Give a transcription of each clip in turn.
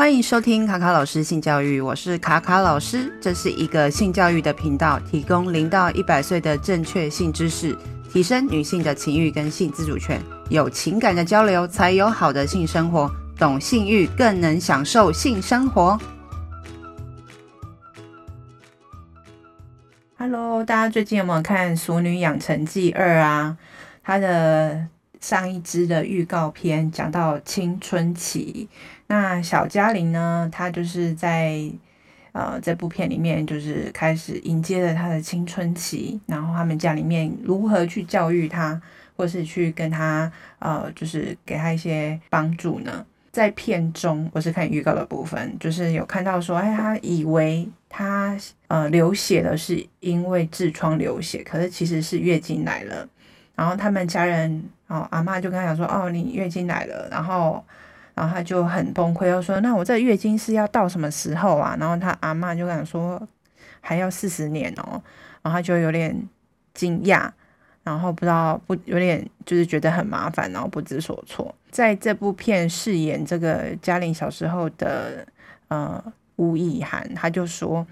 欢迎收听卡卡老师性教育，我是卡卡老师，这是一个性教育的频道，提供零到一百岁的正确性知识，提升女性的情欲跟性自主权，有情感的交流才有好的性生活，懂性欲更能享受性生活。Hello，大家最近有没有看《熟女养成记二》啊？它的上一支的预告片讲到青春期。那小嘉玲呢？她就是在呃这部片里面，就是开始迎接了她的青春期。然后他们家里面如何去教育她，或是去跟她呃，就是给她一些帮助呢？在片中，我是看预告的部分，就是有看到说，哎，她以为她呃流血了，是因为痔疮流血，可是其实是月经来了。然后他们家人哦，阿嬷就跟她讲说，哦，你月经来了，然后。然后他就很崩溃，又说：“那我这月经是要到什么时候啊？”然后他阿嬷就跟他说：“还要四十年哦。”然后他就有点惊讶，然后不知道不有点就是觉得很麻烦，然后不知所措。在这部片饰演这个嘉玲小时候的呃吴以涵，他就说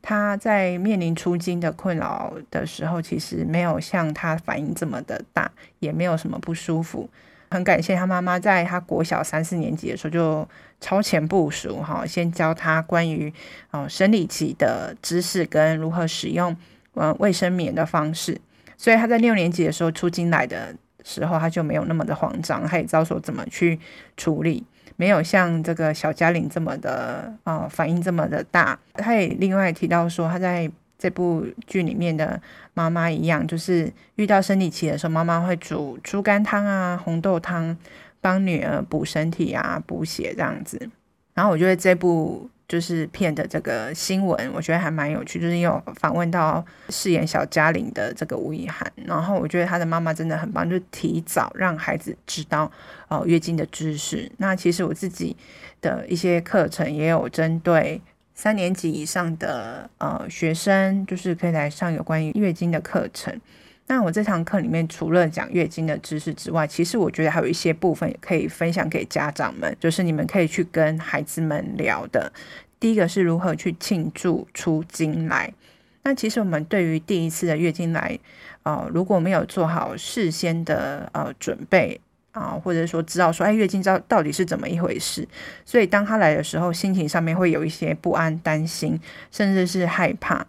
他在面临初经的困扰的时候，其实没有像他反应这么的大，也没有什么不舒服。很感谢他妈妈，在他国小三四年级的时候就超前部署，哈，先教他关于哦生理期的知识跟如何使用嗯卫生棉的方式，所以他在六年级的时候出经来的时候，他就没有那么的慌张，他也知道说怎么去处理，没有像这个小嘉玲这么的啊、呃、反应这么的大。他也另外提到说他在。这部剧里面的妈妈一样，就是遇到生理期的时候，妈妈会煮猪肝汤啊、红豆汤，帮女儿补身体啊、补血这样子。然后我觉得这部就是片的这个新闻，我觉得还蛮有趣，就是有访问到饰演小嘉玲的这个吴以涵，然后我觉得他的妈妈真的很棒，就提早让孩子知道哦月经的知识。那其实我自己的一些课程也有针对。三年级以上的呃学生，就是可以来上有关于月经的课程。那我这堂课里面除了讲月经的知识之外，其实我觉得还有一些部分也可以分享给家长们，就是你们可以去跟孩子们聊的。第一个是如何去庆祝出经来。那其实我们对于第一次的月经来，呃，如果没有做好事先的呃准备。啊，或者说知道说，哎，月经到到底是怎么一回事，所以当他来的时候，心情上面会有一些不安、担心，甚至是害怕。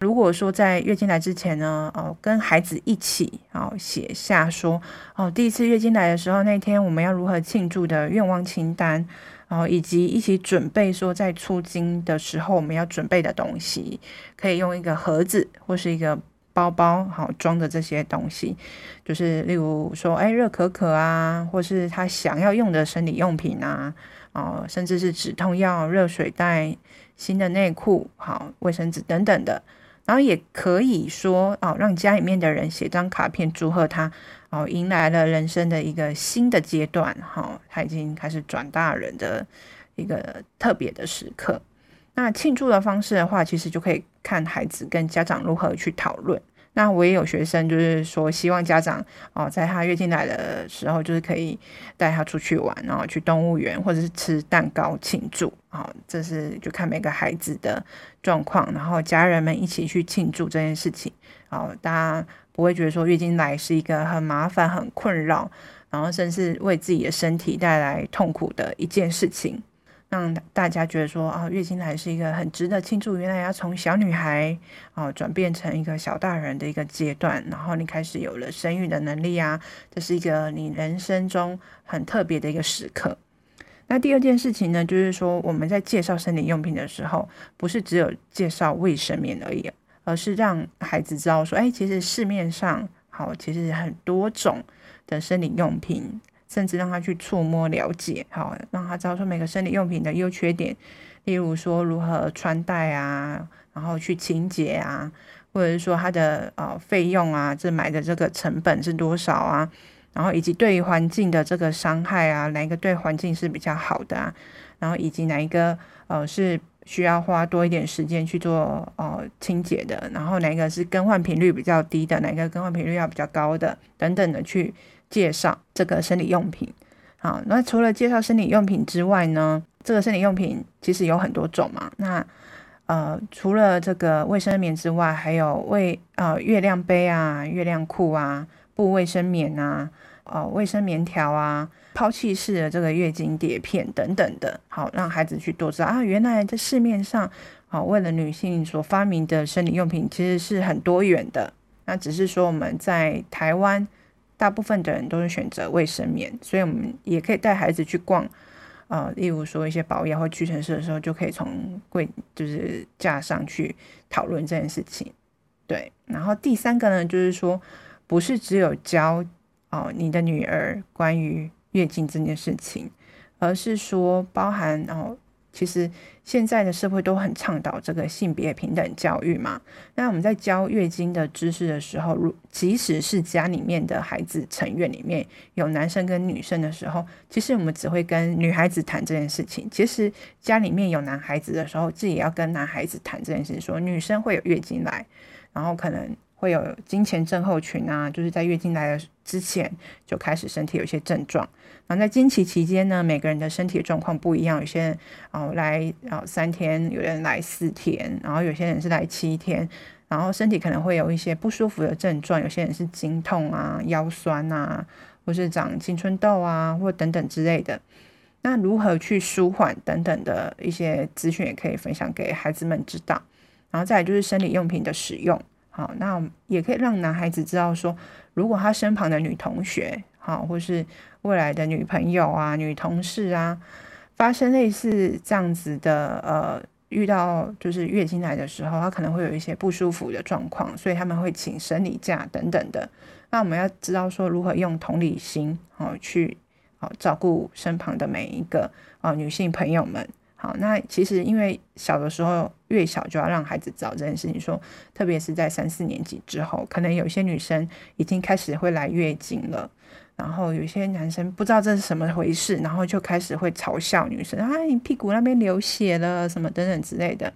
如果说在月经来之前呢，哦，跟孩子一起哦写下说，哦，第一次月经来的时候那天我们要如何庆祝的愿望清单，然后以及一起准备说在出经的时候我们要准备的东西，可以用一个盒子或是一个。包包好装的这些东西，就是例如说，哎，热可可啊，或是他想要用的生理用品啊，哦，甚至是止痛药、热水袋、新的内裤、好卫生纸等等的。然后也可以说，哦，让家里面的人写张卡片祝贺他，哦，迎来了人生的一个新的阶段，哈，他已经开始转大人的一个特别的时刻。那庆祝的方式的话，其实就可以看孩子跟家长如何去讨论。那我也有学生，就是说希望家长哦，在他月经来的时候，就是可以带他出去玩，然后去动物园或者是吃蛋糕庆祝。好，这是就看每个孩子的状况，然后家人们一起去庆祝这件事情。好，大家不会觉得说月经来是一个很麻烦、很困扰，然后甚至为自己的身体带来痛苦的一件事情。让大家觉得说啊，月经来是一个很值得庆祝。原来要从小女孩啊转变成一个小大人的一个阶段，然后你开始有了生育的能力啊，这是一个你人生中很特别的一个时刻。那第二件事情呢，就是说我们在介绍生理用品的时候，不是只有介绍卫生棉而已，而是让孩子知道说，哎，其实市面上好，其实很多种的生理用品。甚至让他去触摸了解，好，让他知道说每个生理用品的优缺点，例如说如何穿戴啊，然后去清洁啊，或者是说它的呃费用啊，这买的这个成本是多少啊，然后以及对于环境的这个伤害啊，哪一个对环境是比较好的啊，然后以及哪一个呃是需要花多一点时间去做呃清洁的，然后哪一个是更换频率比较低的，哪一个更换频率要比较高的等等的去。介绍这个生理用品，好，那除了介绍生理用品之外呢，这个生理用品其实有很多种嘛。那呃，除了这个卫生棉之外，还有卫呃月亮杯啊、月亮裤啊、布卫生棉啊、呃卫生棉条啊、抛弃式的这个月经碟片等等的，好让孩子去多知道啊，原来在市面上，好为了女性所发明的生理用品其实是很多元的。那只是说我们在台湾。大部分的人都是选择卫生棉，所以我们也可以带孩子去逛，呃，例如说一些保养或屈臣氏的时候，就可以从柜就是架上去讨论这件事情。对，然后第三个呢，就是说不是只有教哦、你的女儿关于月经这件事情，而是说包含哦。其实现在的社会都很倡导这个性别平等教育嘛。那我们在教月经的知识的时候，如即使是家里面的孩子成员里面有男生跟女生的时候，其实我们只会跟女孩子谈这件事情。其实家里面有男孩子的时候，自己也要跟男孩子谈这件事情，说女生会有月经来，然后可能。会有经前症候群啊，就是在月经来的之前就开始身体有一些症状。然后在经期期间呢，每个人的身体状况不一样，有些人哦来哦三天，有人来四天，然后有些人是来七天，然后身体可能会有一些不舒服的症状，有些人是经痛啊、腰酸啊，或是长青春痘啊，或等等之类的。那如何去舒缓等等的一些资讯，也可以分享给孩子们知道。然后再来就是生理用品的使用。好，那也可以让男孩子知道说，如果他身旁的女同学，好，或是未来的女朋友啊、女同事啊，发生类似这样子的，呃，遇到就是月经来的时候，他可能会有一些不舒服的状况，所以他们会请生理假等等的。那我们要知道说，如何用同理心，好，去好照顾身旁的每一个啊女性朋友们。好，那其实因为小的时候越小就要让孩子知道这件事情，说特别是在三四年级之后，可能有些女生已经开始会来月经了，然后有些男生不知道这是什么回事，然后就开始会嘲笑女生啊，你屁股那边流血了什么等等之类的，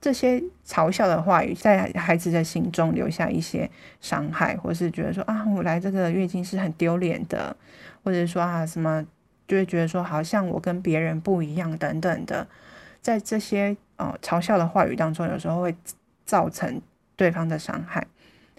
这些嘲笑的话语在孩子的心中留下一些伤害，或是觉得说啊，我来这个月经是很丢脸的，或者说啊什么。就会觉得说，好像我跟别人不一样等等的，在这些呃嘲笑的话语当中，有时候会造成对方的伤害。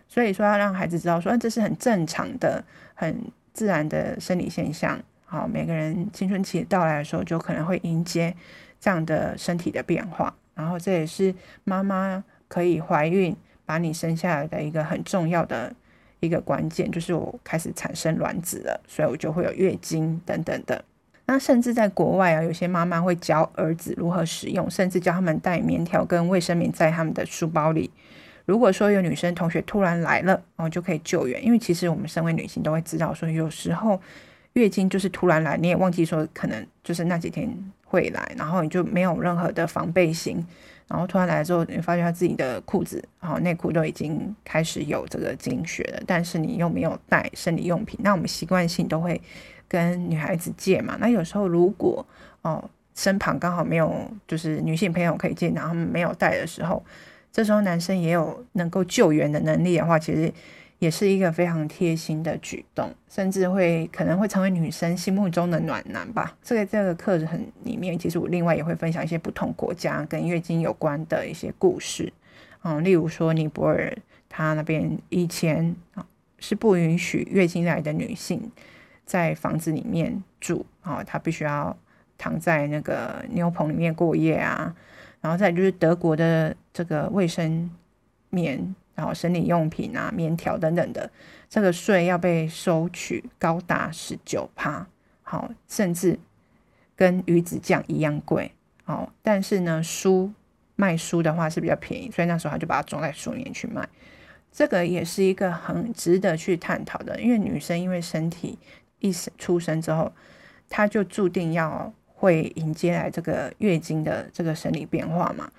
所以说，要让孩子知道说，这是很正常的、很自然的生理现象。好，每个人青春期到来的时候，就可能会迎接这样的身体的变化。然后，这也是妈妈可以怀孕把你生下来的一个很重要的。一个关键就是我开始产生卵子了，所以我就会有月经等等的。那甚至在国外啊，有些妈妈会教儿子如何使用，甚至教他们带棉条跟卫生棉在他们的书包里。如果说有女生同学突然来了，然后就可以救援，因为其实我们身为女性都会知道，说有时候月经就是突然来，你也忘记说可能就是那几天会来，然后你就没有任何的防备心。然后突然来之后，你发现他自己的裤子、然后内裤都已经开始有这个经血了，但是你又没有带生理用品。那我们习惯性都会跟女孩子借嘛。那有时候如果哦身旁刚好没有就是女性朋友可以借，然后他们没有带的时候，这时候男生也有能够救援的能力的话，其实。也是一个非常贴心的举动，甚至会可能会成为女生心目中的暖男吧。这个这个课程里面，其实我另外也会分享一些不同国家跟月经有关的一些故事。嗯，例如说尼泊尔，他那边以前啊是不允许月经来的女性在房子里面住啊，她必须要躺在那个牛棚里面过夜啊。然后再就是德国的这个卫生棉。然后生理用品啊、棉条等等的，这个税要被收取高达十九趴，好，甚至跟鱼子酱一样贵，好，但是呢，书卖书的话是比较便宜，所以那时候他就把它装在书里面去卖。这个也是一个很值得去探讨的，因为女生因为身体一出生之后，她就注定要会迎接来这个月经的这个生理变化嘛。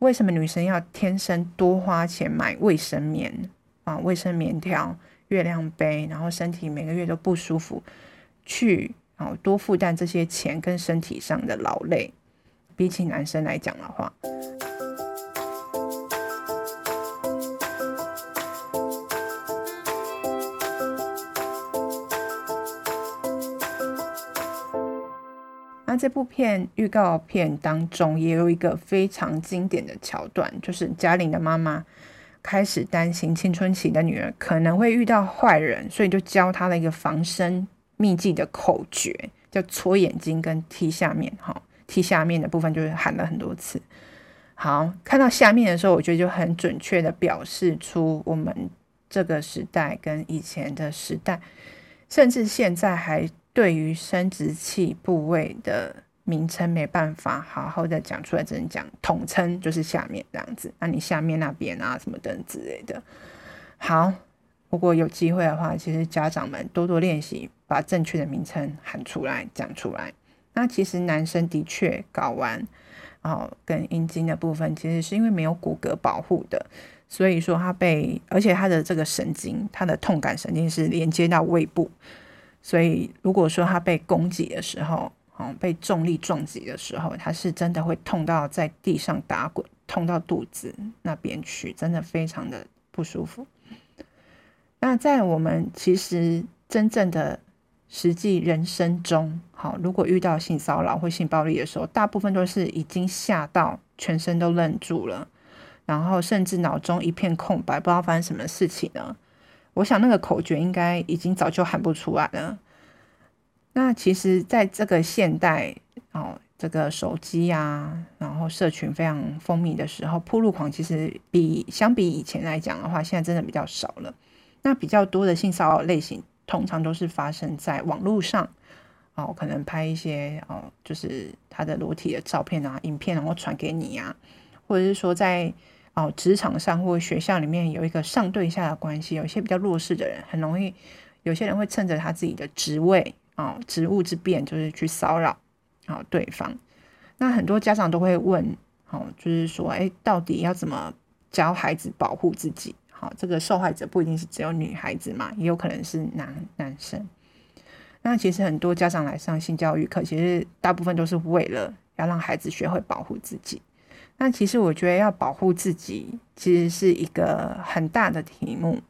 为什么女生要天生多花钱买卫生棉啊、卫生棉条、月亮杯，然后身体每个月都不舒服，去啊多负担这些钱跟身体上的劳累？比起男生来讲的话。这部片预告片当中也有一个非常经典的桥段，就是嘉玲的妈妈开始担心青春期的女儿可能会遇到坏人，所以就教她了一个防身秘技的口诀，叫搓眼睛跟踢下面。哈，踢下面的部分就是喊了很多次。好，看到下面的时候，我觉得就很准确的表示出我们这个时代跟以前的时代，甚至现在还。对于生殖器部位的名称没办法好好的讲出来，只能讲统称，就是下面这样子。那你下面那边啊，什么等之类的。好，如果有机会的话，其实家长们多多练习，把正确的名称喊出来，讲出来。那其实男生的确睾丸哦跟阴茎的部分，其实是因为没有骨骼保护的，所以说它被，而且它的这个神经，它的痛感神经是连接到胃部。所以，如果说他被攻击的时候，哦，被重力撞击的时候，他是真的会痛到在地上打滚，痛到肚子那边去，真的非常的不舒服。那在我们其实真正的实际人生中，好，如果遇到性骚扰或性暴力的时候，大部分都是已经吓到全身都愣住了，然后甚至脑中一片空白，不知道发生什么事情呢？我想那个口诀应该已经早就喊不出来了。那其实，在这个现代哦，这个手机啊，然后社群非常风靡的时候，暴露狂其实比相比以前来讲的话，现在真的比较少了。那比较多的性骚扰类型，通常都是发生在网络上哦，可能拍一些哦，就是他的裸体的照片啊、影片，然后传给你啊，或者是说在。哦，职场上或学校里面有一个上对下的关系，有一些比较弱势的人很容易，有些人会趁着他自己的职位啊、哦、职务之便，就是去骚扰啊对方。那很多家长都会问，哦，就是说，哎，到底要怎么教孩子保护自己？好、这个受害者不一定是只有女孩子嘛，也有可能是男男生。那其实很多家长来上性教育课，其实大部分都是为了要让孩子学会保护自己。那其实我觉得要保护自己，其实是一个很大的题目。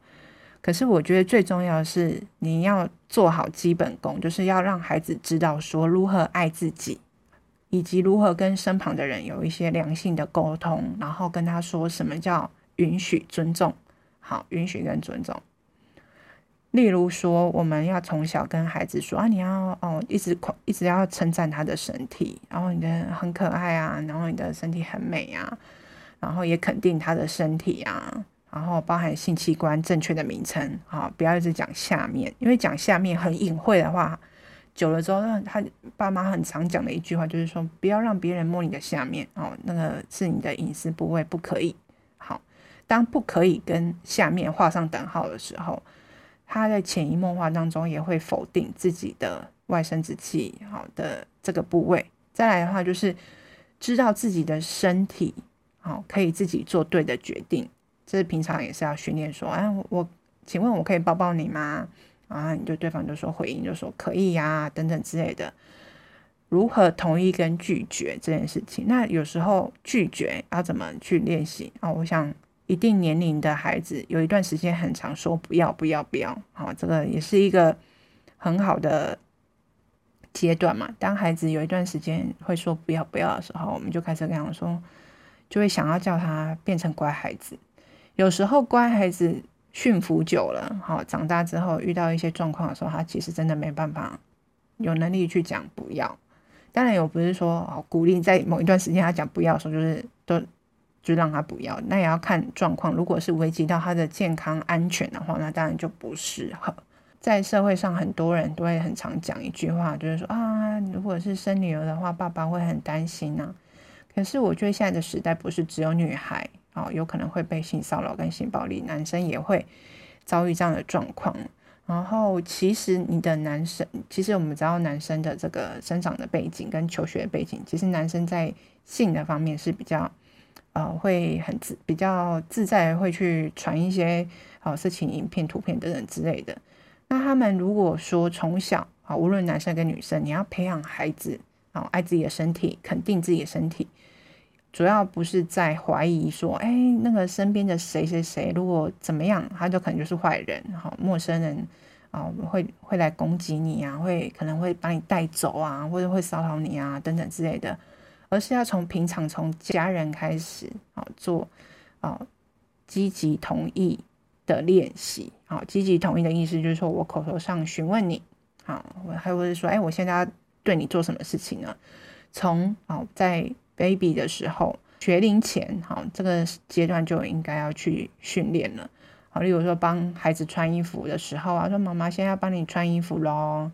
可是我觉得最重要的是，你要做好基本功，就是要让孩子知道说如何爱自己，以及如何跟身旁的人有一些良性的沟通，然后跟他说什么叫允许、尊重。好，允许跟尊重。例如说，我们要从小跟孩子说啊，你要哦，一直一直要称赞他的身体，然后你的很可爱啊，然后你的身体很美啊，然后也肯定他的身体啊，然后包含性器官正确的名称啊，不要一直讲下面，因为讲下面很隐晦的话，久了之后，他爸妈很常讲的一句话就是说，不要让别人摸你的下面哦，那个是你的隐私部位，不可以。好，当不可以跟下面画上等号的时候。他在潜移默化当中也会否定自己的外生殖器好的这个部位。再来的话就是知道自己的身体好可以自己做对的决定，这是平常也是要训练说，哎，我请问我可以抱抱你吗？啊，你就对方就说回应就说可以呀，等等之类的。如何同意跟拒绝这件事情？那有时候拒绝要怎么去练习啊？我想。一定年龄的孩子有一段时间很常说不要不要不要，好，这个也是一个很好的阶段嘛。当孩子有一段时间会说不要不要的时候，我们就开始跟他说，就会想要叫他变成乖孩子。有时候乖孩子驯服久了，好，长大之后遇到一些状况的时候，他其实真的没办法有能力去讲不要。当然，我不是说哦鼓励在某一段时间他讲不要的时候，就是都。就让他不要，那也要看状况。如果是危及到他的健康安全的话，那当然就不适合。在社会上，很多人都会很常讲一句话，就是说啊，如果是生女儿的话，爸爸会很担心啊。可是我觉得现在的时代不是只有女孩哦，有可能会被性骚扰跟性暴力，男生也会遭遇这样的状况。然后，其实你的男生，其实我们知道男生的这个生长的背景跟求学的背景，其实男生在性的方面是比较。呃，会很自比较自在，会去传一些好色情影片、图片等等之类的。那他们如果说从小啊，无论男生跟女生，你要培养孩子啊，爱自己的身体，肯定自己的身体，主要不是在怀疑说，哎，那个身边的谁谁谁，如果怎么样，他就可能就是坏人，好陌生人啊，会会来攻击你啊，会可能会把你带走啊，或者会骚扰你啊等等之类的，而是要从平常从家人开始啊做啊积极同意的练习。好，积极同意的意思就是说我口头上询问你，好，我还会说，哎，我现在要对你做什么事情呢？从啊在 baby 的时候学龄前，好这个阶段就应该要去训练了。好，例如说帮孩子穿衣服的时候啊，说妈妈现在要帮你穿衣服喽。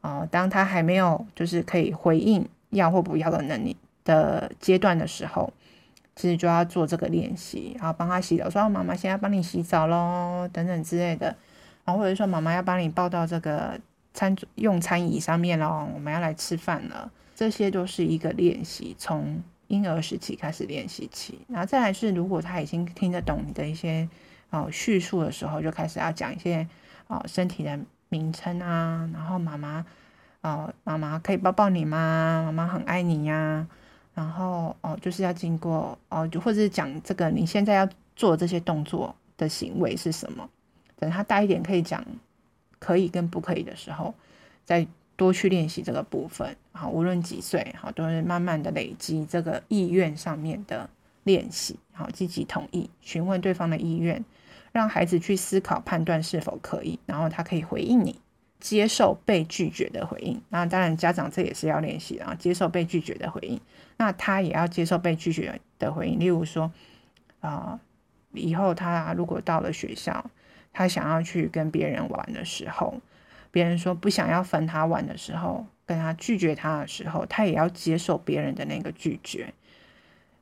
啊，当他还没有就是可以回应要或不要的能力的阶段的时候，其实就要做这个练习，然后帮他洗澡，说妈妈现在帮你洗澡喽，等等之类的。然后或者说妈妈要帮你抱到这个餐用餐椅上面喽，我们要来吃饭了。这些都是一个练习，从婴儿时期开始练习起。然后再来是，如果他已经听得懂你的一些。哦，叙述的时候就开始要讲一些哦身体的名称啊，然后妈妈，哦妈妈可以抱抱你吗？妈妈很爱你呀、然后哦就是要经过哦，就或者是讲这个你现在要做这些动作的行为是什么？等他大一点可以讲可以跟不可以的时候，再多去练习这个部分。好，无论几岁，好都是慢慢的累积这个意愿上面的练习。好，积极同意，询问对方的意愿。让孩子去思考、判断是否可以，然后他可以回应你，接受被拒绝的回应。那当然，家长这也是要练习，然后接受被拒绝的回应。那他也要接受被拒绝的回应。例如说，啊、以后他如果到了学校，他想要去跟别人玩的时候，别人说不想要分他玩的时候，跟他拒绝他的时候，他也要接受别人的那个拒绝。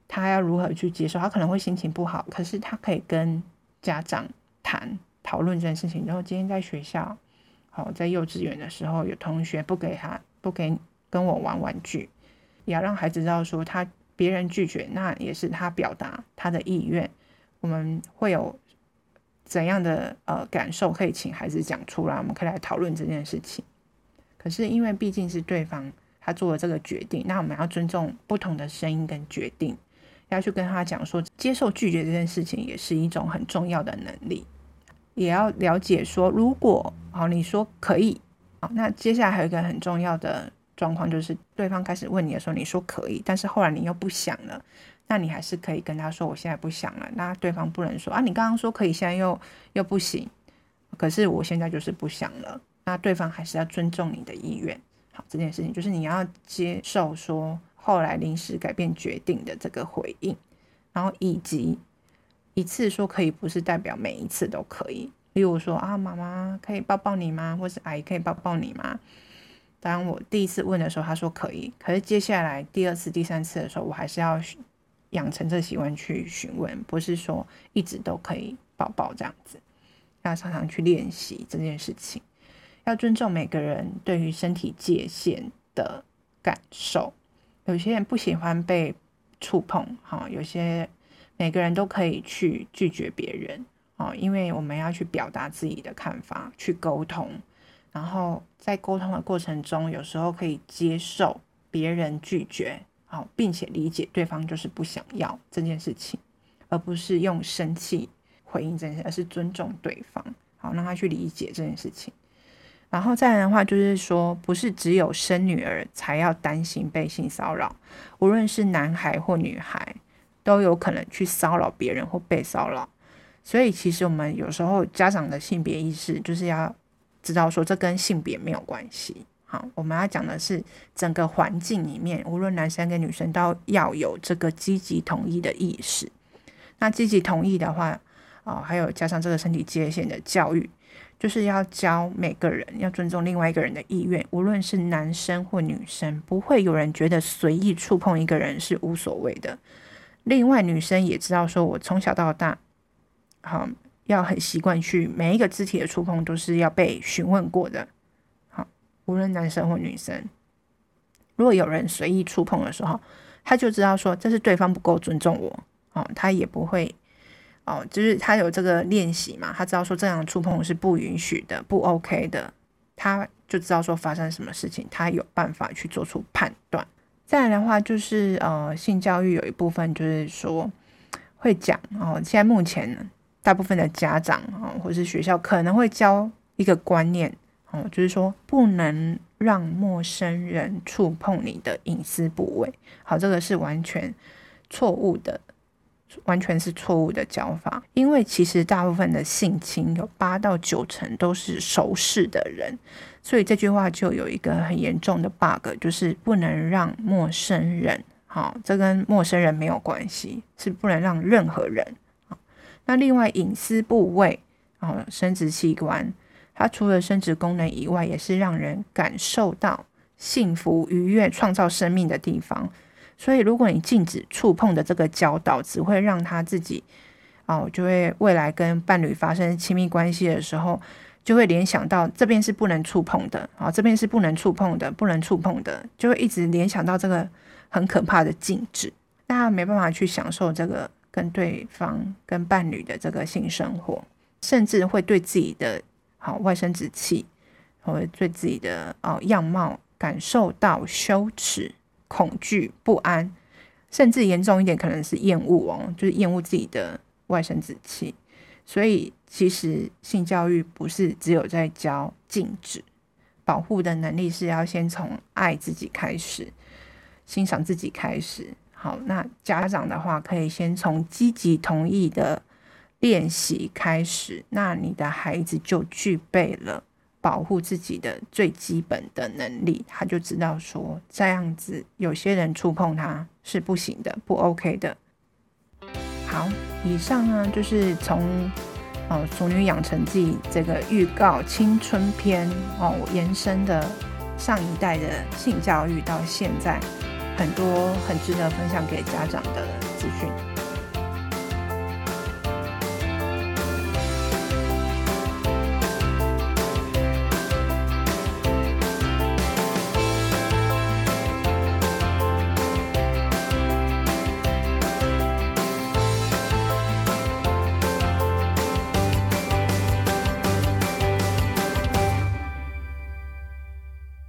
他要如何去接受？他可能会心情不好，可是他可以跟。家长谈讨论这件事情，然后今天在学校，好，在幼稚园的时候，有同学不给他不给跟我玩玩具，也要让孩子知道说他别人拒绝，那也是他表达他的意愿。我们会有怎样的呃感受，可以请孩子讲出来，我们可以来讨论这件事情。可是因为毕竟是对方他做了这个决定，那我们要尊重不同的声音跟决定。要去跟他讲说，接受拒绝这件事情也是一种很重要的能力，也要了解说，如果好你说可以，好，那接下来还有一个很重要的状况，就是对方开始问你的时候，你说可以，但是后来你又不想了，那你还是可以跟他说，我现在不想了。那对方不能说啊，你刚刚说可以，现在又又不行，可是我现在就是不想了。那对方还是要尊重你的意愿。好，这件事情就是你要接受说。后来临时改变决定的这个回应，然后以及一次说可以，不是代表每一次都可以。例如说啊，妈妈可以抱抱你吗？或是阿姨可以抱抱你吗？当我第一次问的时候，他说可以。可是接下来第二次、第三次的时候，我还是要养成这习惯去询问，不是说一直都可以抱抱这样子。要常常去练习这件事情，要尊重每个人对于身体界限的感受。有些人不喜欢被触碰，哈，有些每个人都可以去拒绝别人，啊，因为我们要去表达自己的看法，去沟通，然后在沟通的过程中，有时候可以接受别人拒绝，好，并且理解对方就是不想要这件事情，而不是用生气回应这件事，而是尊重对方，好，让他去理解这件事情。然后再来的话，就是说，不是只有生女儿才要担心被性骚扰，无论是男孩或女孩，都有可能去骚扰别人或被骚扰。所以，其实我们有时候家长的性别意识，就是要知道说，这跟性别没有关系。好，我们要讲的是整个环境里面，无论男生跟女生，都要有这个积极同意的意识。那积极同意的话，哦，还有加上这个身体界限的教育。就是要教每个人要尊重另外一个人的意愿，无论是男生或女生，不会有人觉得随意触碰一个人是无所谓的。另外，女生也知道说，我从小到大，好要很习惯去每一个肢体的触碰都是要被询问过的。好，无论男生或女生，如果有人随意触碰的时候，他就知道说这是对方不够尊重我，哦，他也不会。哦，就是他有这个练习嘛，他知道说这样触碰是不允许的，不 OK 的，他就知道说发生什么事情，他有办法去做出判断。再来的话，就是呃，性教育有一部分就是说会讲哦，现在目前呢大部分的家长啊、哦，或是学校可能会教一个观念哦，就是说不能让陌生人触碰你的隐私部位。好，这个是完全错误的，完全是错误的教法。因为其实大部分的性侵有八到九成都是熟识的人，所以这句话就有一个很严重的 bug，就是不能让陌生人。好，这跟陌生人没有关系，是不能让任何人。那另外隐私部位，哦，生殖器官，它除了生殖功能以外，也是让人感受到幸福、愉悦、创造生命的地方。所以，如果你禁止触碰的这个教导，只会让他自己，哦，就会未来跟伴侣发生亲密关系的时候，就会联想到这边是不能触碰的，啊，这边是不能触碰的，不能触碰的，就会一直联想到这个。很可怕的禁止，那没办法去享受这个跟对方、跟伴侣的这个性生活，甚至会对自己的好外生殖器，会对自己的哦样貌感受到羞耻、恐惧、不安，甚至严重一点，可能是厌恶哦，就是厌恶自己的外生殖器。所以，其实性教育不是只有在教禁止，保护的能力是要先从爱自己开始。欣赏自己开始，好，那家长的话可以先从积极同意的练习开始，那你的孩子就具备了保护自己的最基本的能力，他就知道说这样子有些人触碰他是不行的，不 OK 的。好，以上呢就是从哦《俗女养成记》这个预告青春篇哦延伸的上一代的性教育到现在。很多很值得分享给家长的资讯。